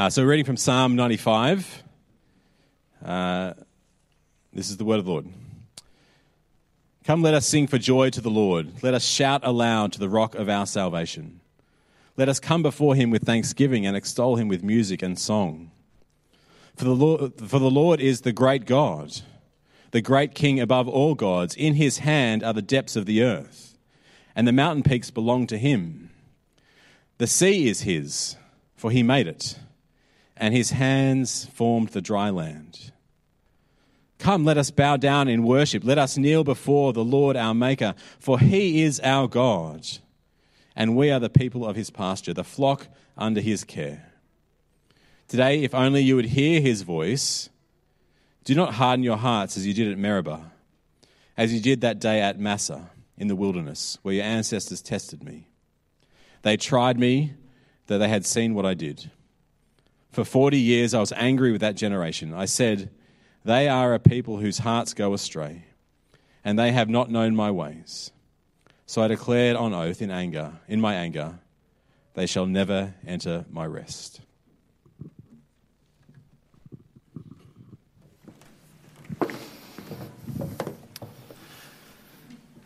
Uh, so, reading from Psalm 95. Uh, this is the word of the Lord. Come, let us sing for joy to the Lord. Let us shout aloud to the rock of our salvation. Let us come before him with thanksgiving and extol him with music and song. For the Lord, for the Lord is the great God, the great King above all gods. In his hand are the depths of the earth, and the mountain peaks belong to him. The sea is his, for he made it and his hands formed the dry land. Come, let us bow down in worship. Let us kneel before the Lord our Maker, for he is our God, and we are the people of his pasture, the flock under his care. Today, if only you would hear his voice, do not harden your hearts as you did at Meribah, as you did that day at Massah in the wilderness, where your ancestors tested me. They tried me, though they had seen what I did. For 40 years, I was angry with that generation. I said, They are a people whose hearts go astray, and they have not known my ways. So I declared on oath in anger, in my anger, they shall never enter my rest.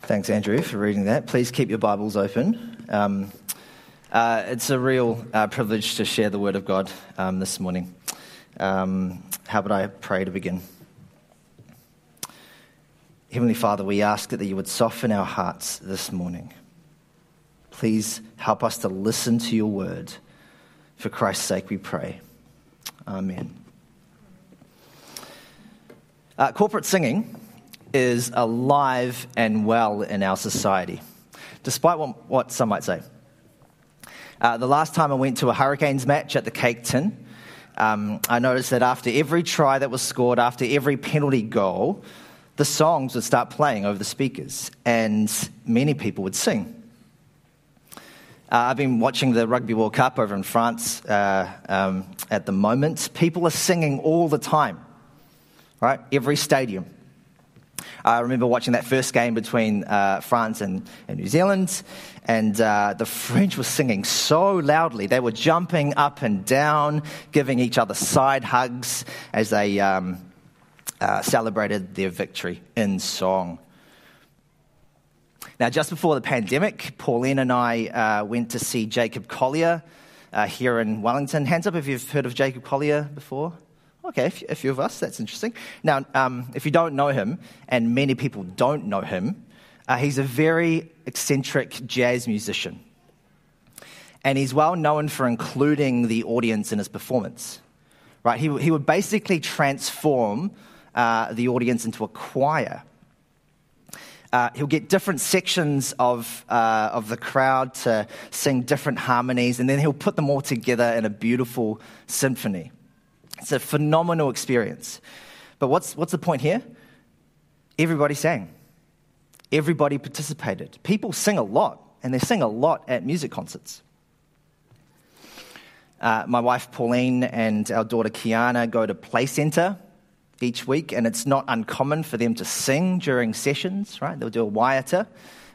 Thanks, Andrew, for reading that. Please keep your Bibles open. Um, uh, it's a real uh, privilege to share the Word of God um, this morning. Um, how would I pray to begin? Heavenly Father, we ask that you would soften our hearts this morning. Please help us to listen to your word. For Christ's sake, we pray. Amen. Uh, corporate singing is alive and well in our society, despite what, what some might say. Uh, the last time I went to a Hurricanes match at the Cake Tin, um, I noticed that after every try that was scored, after every penalty goal, the songs would start playing over the speakers, and many people would sing. Uh, I've been watching the Rugby World Cup over in France uh, um, at the moment. People are singing all the time, right? Every stadium. I remember watching that first game between uh, France and, and, New Zealand, and uh, the French were singing so loudly. They were jumping up and down, giving each other side hugs as they um, uh, celebrated their victory in song. Now, just before the pandemic, Pauline and I uh, went to see Jacob Collier uh, here in Wellington. Hands up if you've heard of Jacob Collier before. Okay, a few of us, that's interesting. Now, um, if you don't know him, and many people don't know him, uh, he's a very eccentric jazz musician. And he's well known for including the audience in his performance. Right? He, he would basically transform uh, the audience into a choir. Uh, he'll get different sections of, uh, of the crowd to sing different harmonies, and then he'll put them all together in a beautiful symphony. It's a phenomenal experience. But what's, what's the point here? Everybody sang, everybody participated. People sing a lot, and they sing a lot at music concerts. Uh, my wife Pauline and our daughter Kiana go to Play Centre each week, and it's not uncommon for them to sing during sessions, right? They'll do a waiata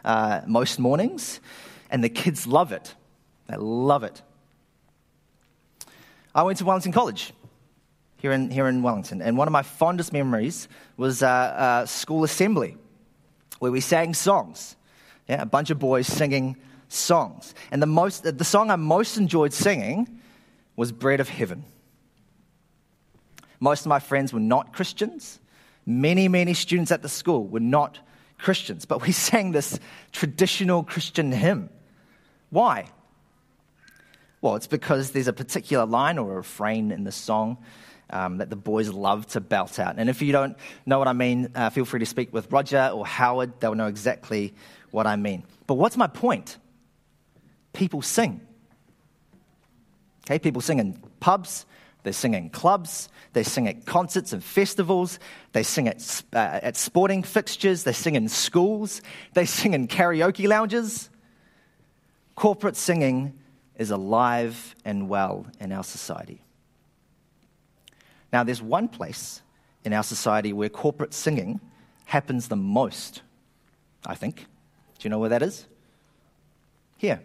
uh, most mornings, and the kids love it. They love it. I went to Wellington College here in, here in Wellington. And one of my fondest memories was uh, uh, school assembly, where we sang songs. Yeah, a bunch of boys singing songs. And the, most, the song I most enjoyed singing was Bread of Heaven. Most of my friends were not Christians. Many, many students at the school were not Christians. But we sang this traditional Christian hymn. Why? Well, it's because there's a particular line or a refrain in the song um, that the boys love to belt out. And if you don't know what I mean, uh, feel free to speak with Roger or Howard. They'll know exactly what I mean. But what's my point? People sing. Okay, people sing in pubs, they sing in clubs, they sing at concerts and festivals, they sing at, uh, at sporting fixtures, they sing in schools, they sing in karaoke lounges. Corporate singing is alive and well in our society. Now, there's one place in our society where corporate singing happens the most, I think. Do you know where that is? Here.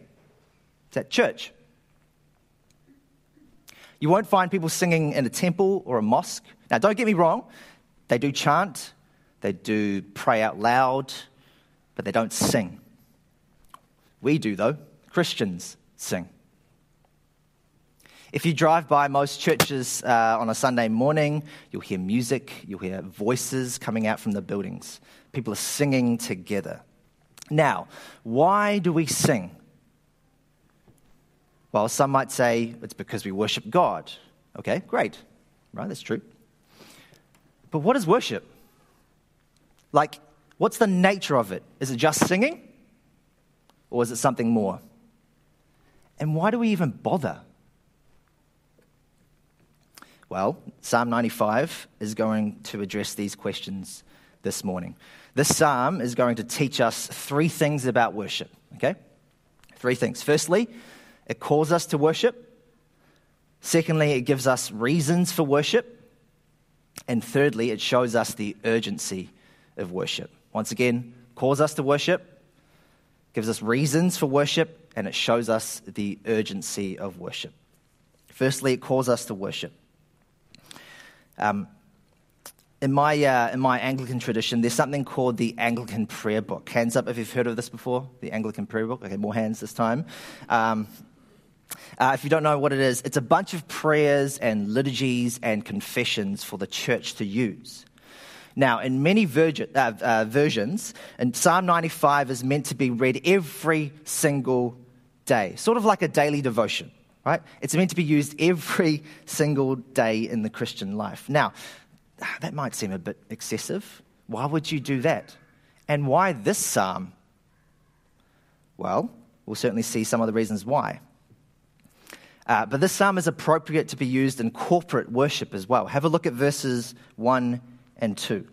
It's at church. You won't find people singing in a temple or a mosque. Now, don't get me wrong, they do chant, they do pray out loud, but they don't sing. We do, though. Christians sing. If you drive by most churches uh, on a Sunday morning, you'll hear music, you'll hear voices coming out from the buildings. People are singing together. Now, why do we sing? Well, some might say it's because we worship God. Okay, great. Right, that's true. But what is worship? Like, what's the nature of it? Is it just singing? Or is it something more? And why do we even bother? Well, Psalm 95 is going to address these questions this morning. This psalm is going to teach us three things about worship, okay? Three things. Firstly, it calls us to worship. Secondly, it gives us reasons for worship. And thirdly, it shows us the urgency of worship. Once again, calls us to worship, gives us reasons for worship, and it shows us the urgency of worship. Firstly, it calls us to worship. Um, in my, uh, in my Anglican tradition, there's something called the Anglican Prayer Book. Hands up if you've heard of this before, the Anglican Prayer Book. Okay, more hands this time. Um, uh, if you don't know what it is, it's a bunch of prayers and liturgies and confessions for the church to use. Now, in many virgin, uh, uh, versions, and Psalm 95 is meant to be read every single day, sort of like a daily devotion right? It's meant to be used every single day in the Christian life. Now, that might seem a bit excessive. Why would you do that? And why this psalm? Well, we'll certainly see some of the reasons why. Uh, but this psalm is appropriate to be used in corporate worship as well. Have a look at verses 1 and 2.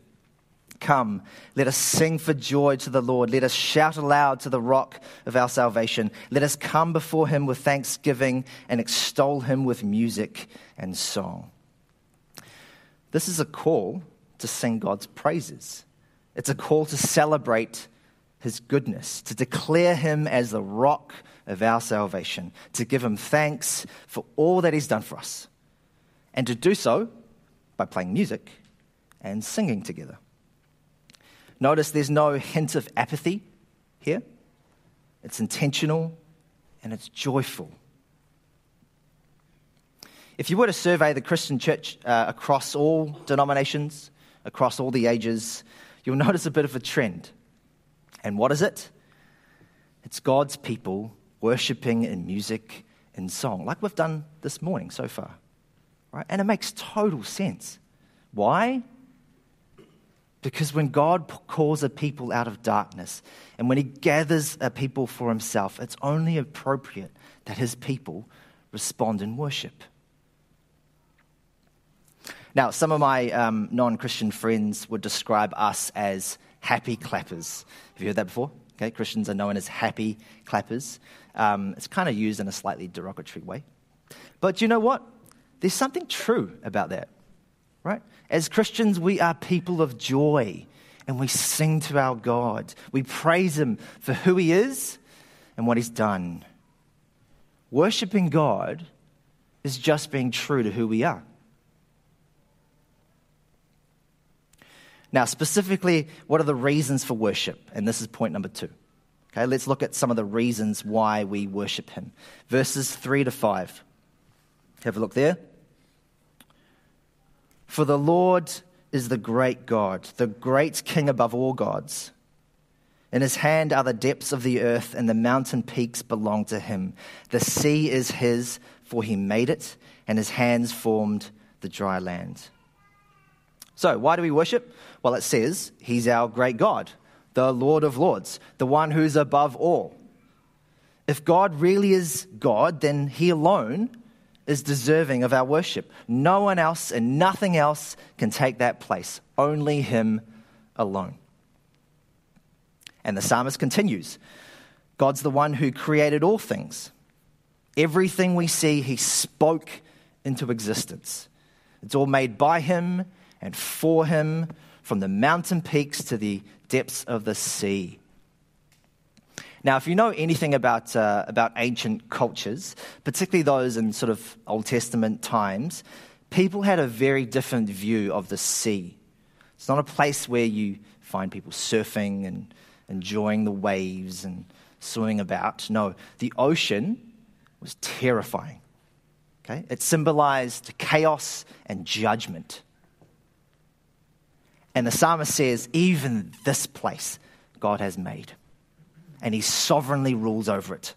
Come, let us sing for joy to the Lord. Let us shout aloud to the rock of our salvation. Let us come before him with thanksgiving and extol him with music and song. This is a call to sing God's praises. It's a call to celebrate his goodness, to declare him as the rock of our salvation, to give him thanks for all that he's done for us, and to do so by playing music and singing together. Notice there's no hint of apathy here. It's intentional and it's joyful. If you were to survey the Christian church uh, across all denominations, across all the ages, you'll notice a bit of a trend. And what is it? It's God's people worshiping in music and song, like we've done this morning so far. Right? And it makes total sense. Why? Because when God calls a people out of darkness and when he gathers a people for himself, it's only appropriate that his people respond in worship. Now, some of my um, non Christian friends would describe us as happy clappers. Have you heard that before? Okay, Christians are known as happy clappers. Um, it's kind of used in a slightly derogatory way. But you know what? There's something true about that right? As Christians, we are people of joy and we sing to our God. We praise Him for who He is and what He's done. Worshipping God is just being true to who we are. Now, specifically, what are the reasons for worship? And this is point number two. Okay, let's look at some of the reasons why we worship Him. Verses 3 to 5. Have a look there. For the Lord is the great God, the great King above all gods. In his hand are the depths of the earth, and the mountain peaks belong to him. The sea is his, for he made it, and his hands formed the dry land. So, why do we worship? Well, it says he's our great God, the Lord of lords, the one who's above all. If God really is God, then he alone is deserving of our worship. No one else and nothing else can take that place, only Him alone. And the psalmist continues God's the one who created all things. Everything we see, He spoke into existence. It's all made by Him and for Him, from the mountain peaks to the depths of the sea. Now, if you know anything about, uh, about ancient cultures, particularly those in sort of Old Testament times, people had a very different view of the sea. It's not a place where you find people surfing and enjoying the waves and swimming about. No, the ocean was terrifying. Okay? It symbolized chaos and judgment. And the psalmist says, even this place God has made and he sovereignly rules over it.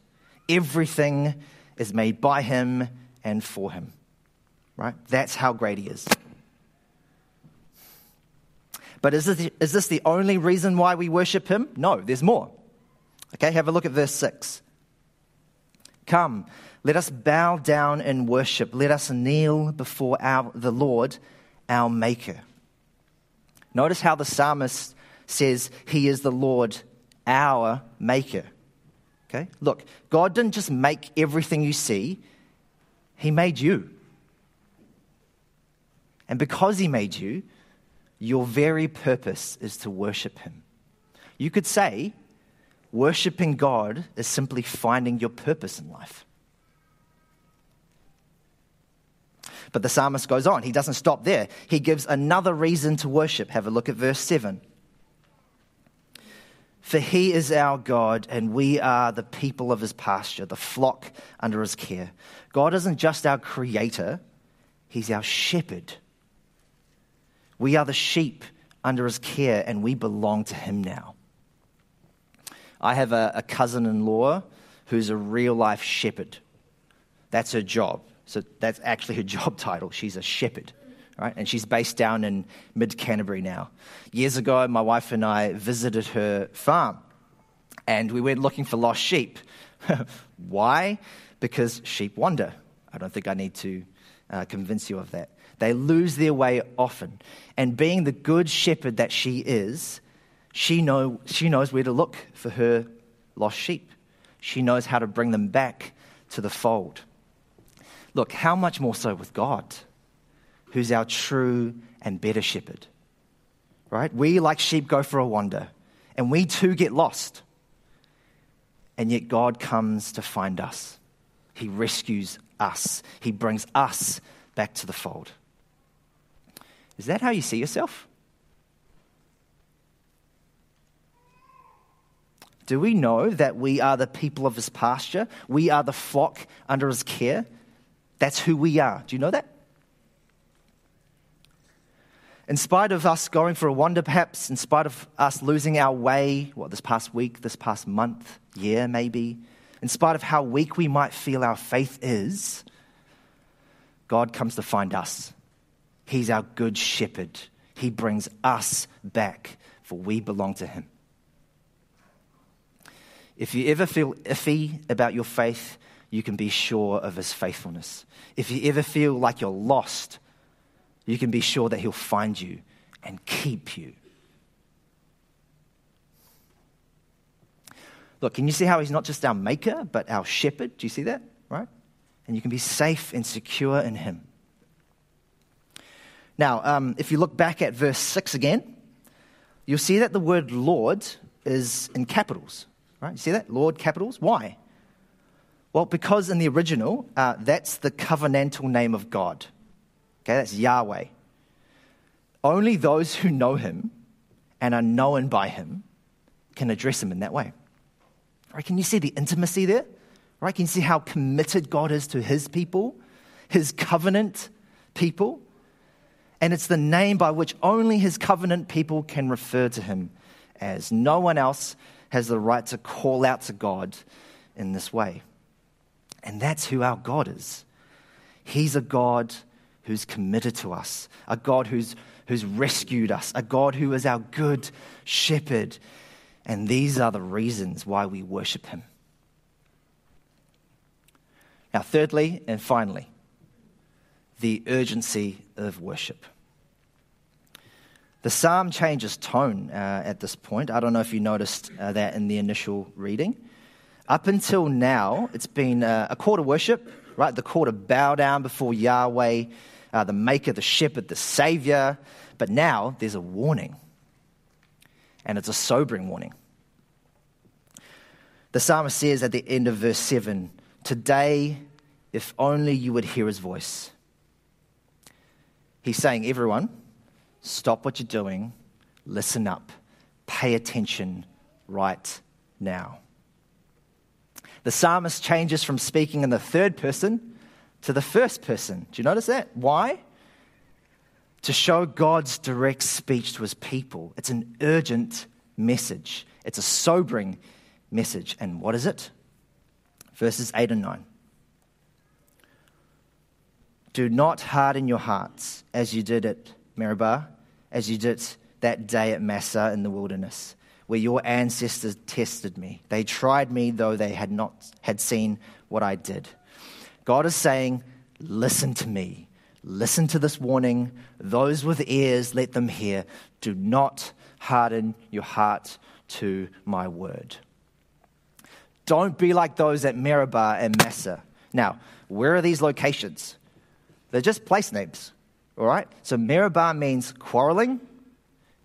Everything is made by him and for him. Right? That's how great he is. But is this, is this the only reason why we worship him? No, there's more. Okay, have a look at verse 6. Come, let us bow down and worship. Let us kneel before our, the Lord, our Maker. Notice how the psalmist says he is the Lord our maker. Okay? Look, God didn't just make everything you see, He made you. And because He made you, your very purpose is to worship Him. You could say, worshiping God is simply finding your purpose in life. But the psalmist goes on. He doesn't stop there. He gives another reason to worship. Have a look at verse 7. For he is our God, and we are the people of his pasture, the flock under his care. God isn't just our creator, he's our shepherd. We are the sheep under his care, and we belong to him now. I have a, a cousin in law who's a real life shepherd. That's her job. So that's actually her job title. She's a shepherd right? And she's based down in mid Canterbury now. Years ago, my wife and I visited her farm and we went looking for lost sheep. Why? Because sheep wander. I don't think I need to uh, convince you of that. They lose their way often. And being the good shepherd that she is, she, know, she knows where to look for her lost sheep. She knows how to bring them back to the fold. Look, how much more so with God? Who's our true and better shepherd. Right? We, like sheep, go for a wander, and we too get lost. And yet, God comes to find us. He rescues us, He brings us back to the fold. Is that how you see yourself? Do we know that we are the people of his pasture? We are the flock under his care? That's who we are. Do you know that? In spite of us going for a wander, perhaps, in spite of us losing our way, what, this past week, this past month, year, maybe, in spite of how weak we might feel our faith is, God comes to find us. He's our good shepherd. He brings us back, for we belong to Him. If you ever feel iffy about your faith, you can be sure of His faithfulness. If you ever feel like you're lost, you can be sure that He'll find you and keep you. Look, can you see how He's not just our maker, but our shepherd? Do you see that? Right? And you can be safe and secure in Him. Now, um, if you look back at verse 6 again, you'll see that the word Lord is in capitals. Right? You see that? Lord, capitals. Why? Well, because in the original, uh, that's the covenantal name of God. Okay, that's Yahweh. Only those who know him and are known by him can address him in that way. Right? Can you see the intimacy there? Right? Can you see how committed God is to his people, his covenant people? And it's the name by which only his covenant people can refer to him as. No one else has the right to call out to God in this way. And that's who our God is. He's a God who's committed to us, a God who's, who's rescued us, a God who is our good shepherd. And these are the reasons why we worship him. Now, thirdly and finally, the urgency of worship. The psalm changes tone uh, at this point. I don't know if you noticed uh, that in the initial reading. Up until now, it's been uh, a call to worship, right? The call to bow down before Yahweh uh, the maker, the shepherd, the savior. But now there's a warning, and it's a sobering warning. The psalmist says at the end of verse 7 Today, if only you would hear his voice. He's saying, Everyone, stop what you're doing, listen up, pay attention right now. The psalmist changes from speaking in the third person to the first person. Do you notice that? Why? To show God's direct speech to his people. It's an urgent message, it's a sobering message. And what is it? Verses 8 and 9. Do not harden your hearts as you did at Meribah, as you did that day at Massah in the wilderness, where your ancestors tested me. They tried me, though they had not had seen what I did. God is saying, Listen to me. Listen to this warning. Those with ears, let them hear. Do not harden your heart to my word. Don't be like those at Meribah and Massah. Now, where are these locations? They're just place names, all right? So Meribah means quarreling,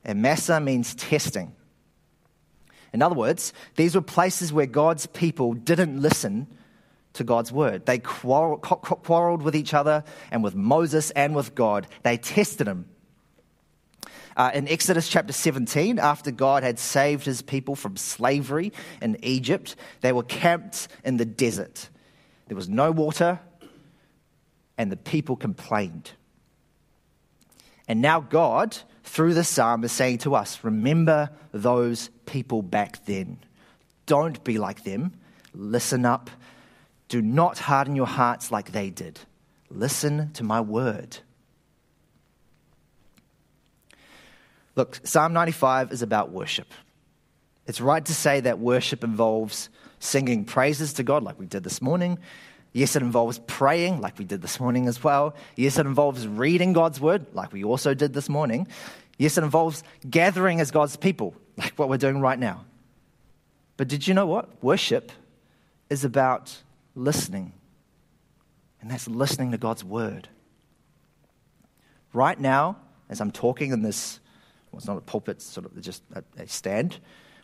and Massah means testing. In other words, these were places where God's people didn't listen to God's word. They quarreled with each other and with Moses and with God. They tested him. Uh, in Exodus chapter 17, after God had saved his people from slavery in Egypt, they were camped in the desert. There was no water, and the people complained. And now God, through the psalm, is saying to us remember those people back then. Don't be like them. Listen up. Do not harden your hearts like they did. Listen to my word. Look, Psalm 95 is about worship. It's right to say that worship involves singing praises to God, like we did this morning, Yes, it involves praying, like we did this morning as well. Yes, it involves reading God's word, like we also did this morning. Yes, it involves gathering as God's people, like what we're doing right now. But did you know what? Worship is about listening, and that's listening to God's word. Right now, as I'm talking in this, well, it's not a pulpit, sort of just a, a stand,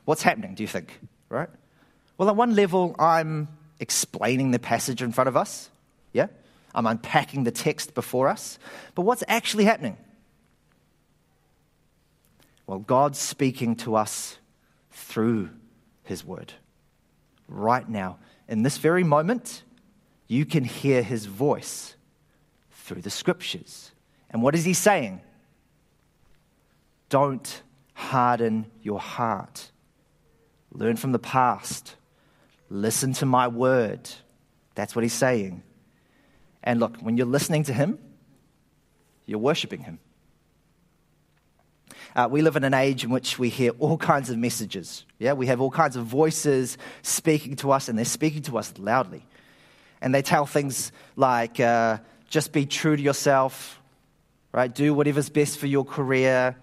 what's happening, do you think? Right? Well, at one level, I'm explaining the passage in front of us. Yeah? I'm unpacking the text before us. But what's actually happening? Well, God's speaking to us through His Word. Right now, in this very moment, you can hear His voice through the Scriptures. And what is He saying? Don't harden your heart. Learn from the past. Listen to my word. That's what he's saying. And look, when you're listening to him, you're worshiping him. Uh, we live in an age in which we hear all kinds of messages. Yeah, we have all kinds of voices speaking to us, and they're speaking to us loudly. And they tell things like, uh, just be true to yourself, right? Do whatever's best for your career.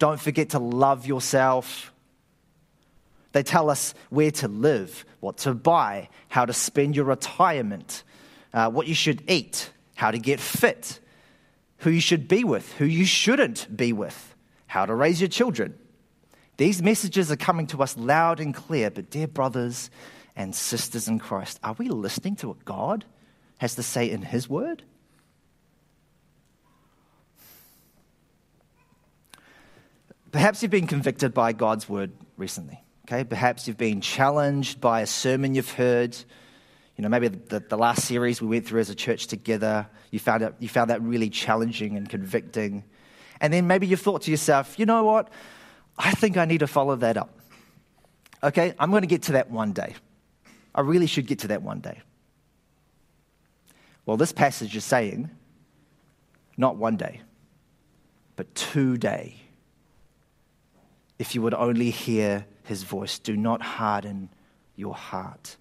Don't forget to love yourself. They tell us where to live, what to buy, how to spend your retirement, uh, what you should eat, how to get fit, who you should be with, who you shouldn't be with, how to raise your children. These messages are coming to us loud and clear, but dear brothers and sisters in Christ, are we listening to what God has to say in His Word? Perhaps you've been convicted by God's Word recently. Okay, perhaps you've been challenged by a sermon you've heard. You know, maybe the, the last series we went through as a church together, you found, it, you found that really challenging and convicting. And then maybe you've thought to yourself, you know what? I think I need to follow that up. Okay, I'm going to get to that one day. I really should get to that one day. Well, this passage is saying not one day, but today. If you would only hear his voice. Do not harden your heart.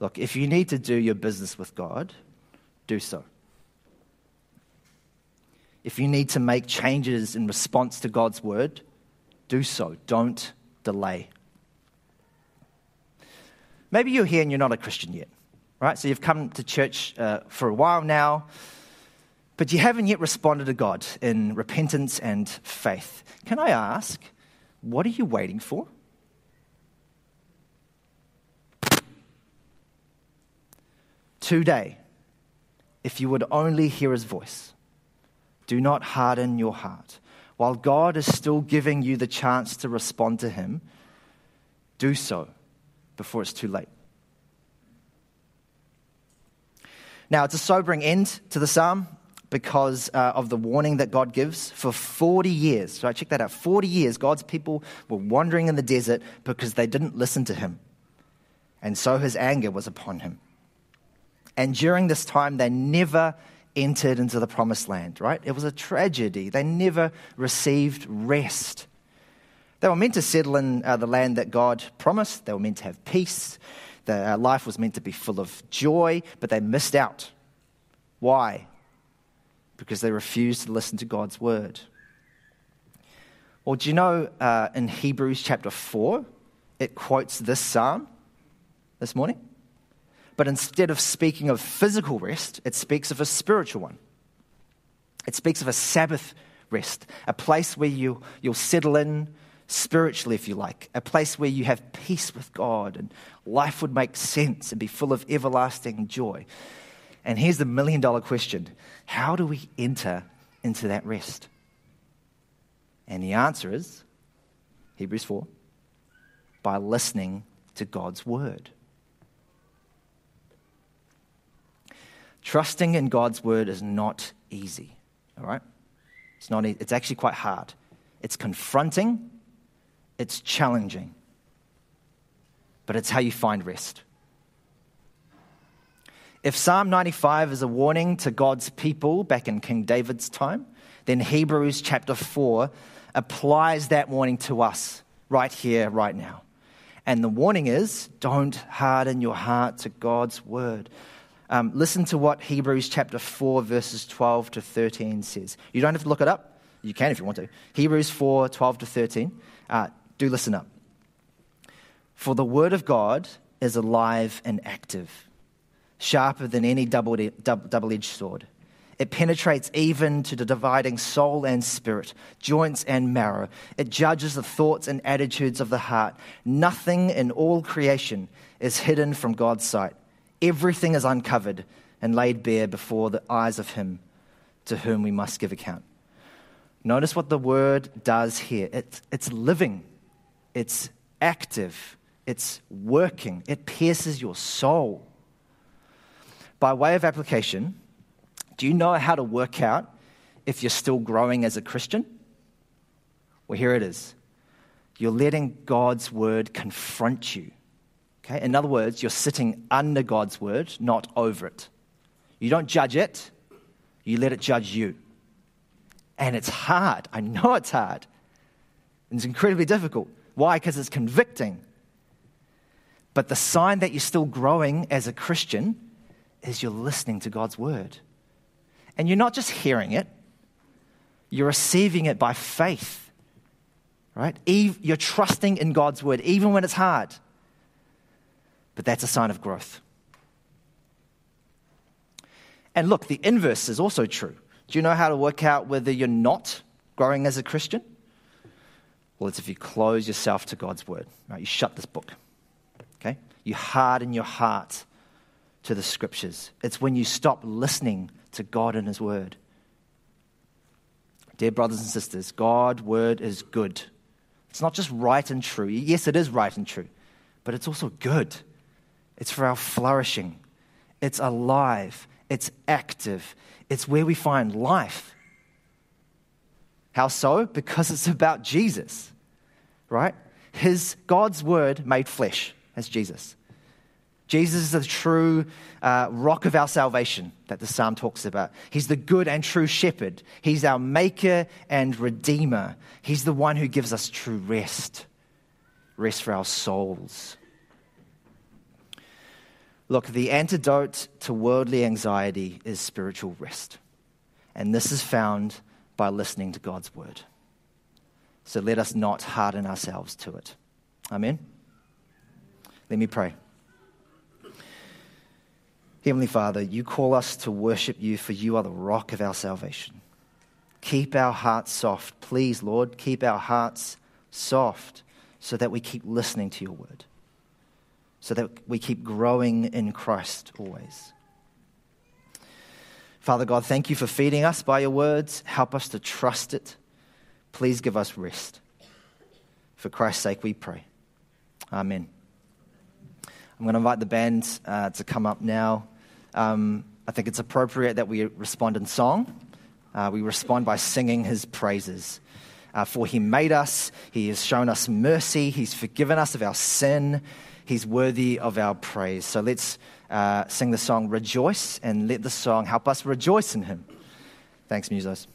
Look, if you need to do your business with God, do so. If you need to make changes in response to God's word, do so. Don't delay. Maybe you're here and you're not a Christian yet, right? So you've come to church uh, for a while now, but you haven't yet responded to God in repentance and faith. Can I ask, what are you waiting for? today, if you would only hear his voice, do not harden your heart. While God is still giving you the chance to respond to him, do so before it's too late. Now, it's a sobering end to the psalm because uh, of the warning that God gives. For 40 years, right, check that out 40 years, God's people were wandering in the desert because they didn't listen to him. And so his anger was upon him. And during this time, they never entered into the promised land, right? It was a tragedy. They never received rest. They were meant to settle in uh, the land that God promised, they were meant to have peace. Their uh, life was meant to be full of joy, but they missed out. Why? Because they refused to listen to God's word. Well, do you know uh, in Hebrews chapter 4, it quotes this psalm this morning? But instead of speaking of physical rest, it speaks of a spiritual one. It speaks of a Sabbath rest, a place where you, you'll settle in spiritually, if you like, a place where you have peace with God and life would make sense and be full of everlasting joy. And here's the million dollar question How do we enter into that rest? And the answer is Hebrews 4 by listening to God's word. Trusting in God's word is not easy, all right? It's, not, it's actually quite hard. It's confronting, it's challenging, but it's how you find rest. If Psalm 95 is a warning to God's people back in King David's time, then Hebrews chapter 4 applies that warning to us right here, right now. And the warning is don't harden your heart to God's word. Um, listen to what Hebrews chapter 4, verses 12 to 13 says. You don't have to look it up. You can if you want to. Hebrews 4, 12 to 13. Uh, do listen up. For the word of God is alive and active, sharper than any double edged sword. It penetrates even to the dividing soul and spirit, joints and marrow. It judges the thoughts and attitudes of the heart. Nothing in all creation is hidden from God's sight. Everything is uncovered and laid bare before the eyes of Him to whom we must give account. Notice what the word does here it's, it's living, it's active, it's working, it pierces your soul. By way of application, do you know how to work out if you're still growing as a Christian? Well, here it is. You're letting God's word confront you. Okay? In other words, you're sitting under God's word, not over it. You don't judge it, you let it judge you. And it's hard. I know it's hard. It's incredibly difficult. Why? Because it's convicting. But the sign that you're still growing as a Christian is you're listening to God's word. And you're not just hearing it, you're receiving it by faith. Right? You're trusting in God's word, even when it's hard but that's a sign of growth. And look, the inverse is also true. Do you know how to work out whether you're not growing as a Christian? Well, it's if you close yourself to God's word, right? You shut this book, okay? You harden your heart to the scriptures. It's when you stop listening to God and his word. Dear brothers and sisters, God's word is good. It's not just right and true. Yes, it is right and true, but it's also good. It's for our flourishing. It's alive. It's active. It's where we find life. How so? Because it's about Jesus, right? His God's word made flesh as Jesus. Jesus is the true uh, rock of our salvation that the psalm talks about. He's the good and true shepherd. He's our maker and redeemer. He's the one who gives us true rest, rest for our souls. Look, the antidote to worldly anxiety is spiritual rest. And this is found by listening to God's word. So let us not harden ourselves to it. Amen. Let me pray. Heavenly Father, you call us to worship you, for you are the rock of our salvation. Keep our hearts soft. Please, Lord, keep our hearts soft so that we keep listening to your word so that we keep growing in Christ always. Father God, thank you for feeding us by your words. Help us to trust it. Please give us rest. For Christ's sake, we pray. Amen. I'm going to invite the band uh, to come up now. Um, I think it's appropriate that we respond in song. Uh, we respond by singing his praises. Uh, for he made us, he has shown us mercy, he's forgiven us of our sin, he's worthy of our praise. So let's uh, sing the song Rejoice and let the song help us rejoice in him. Thanks, Musos.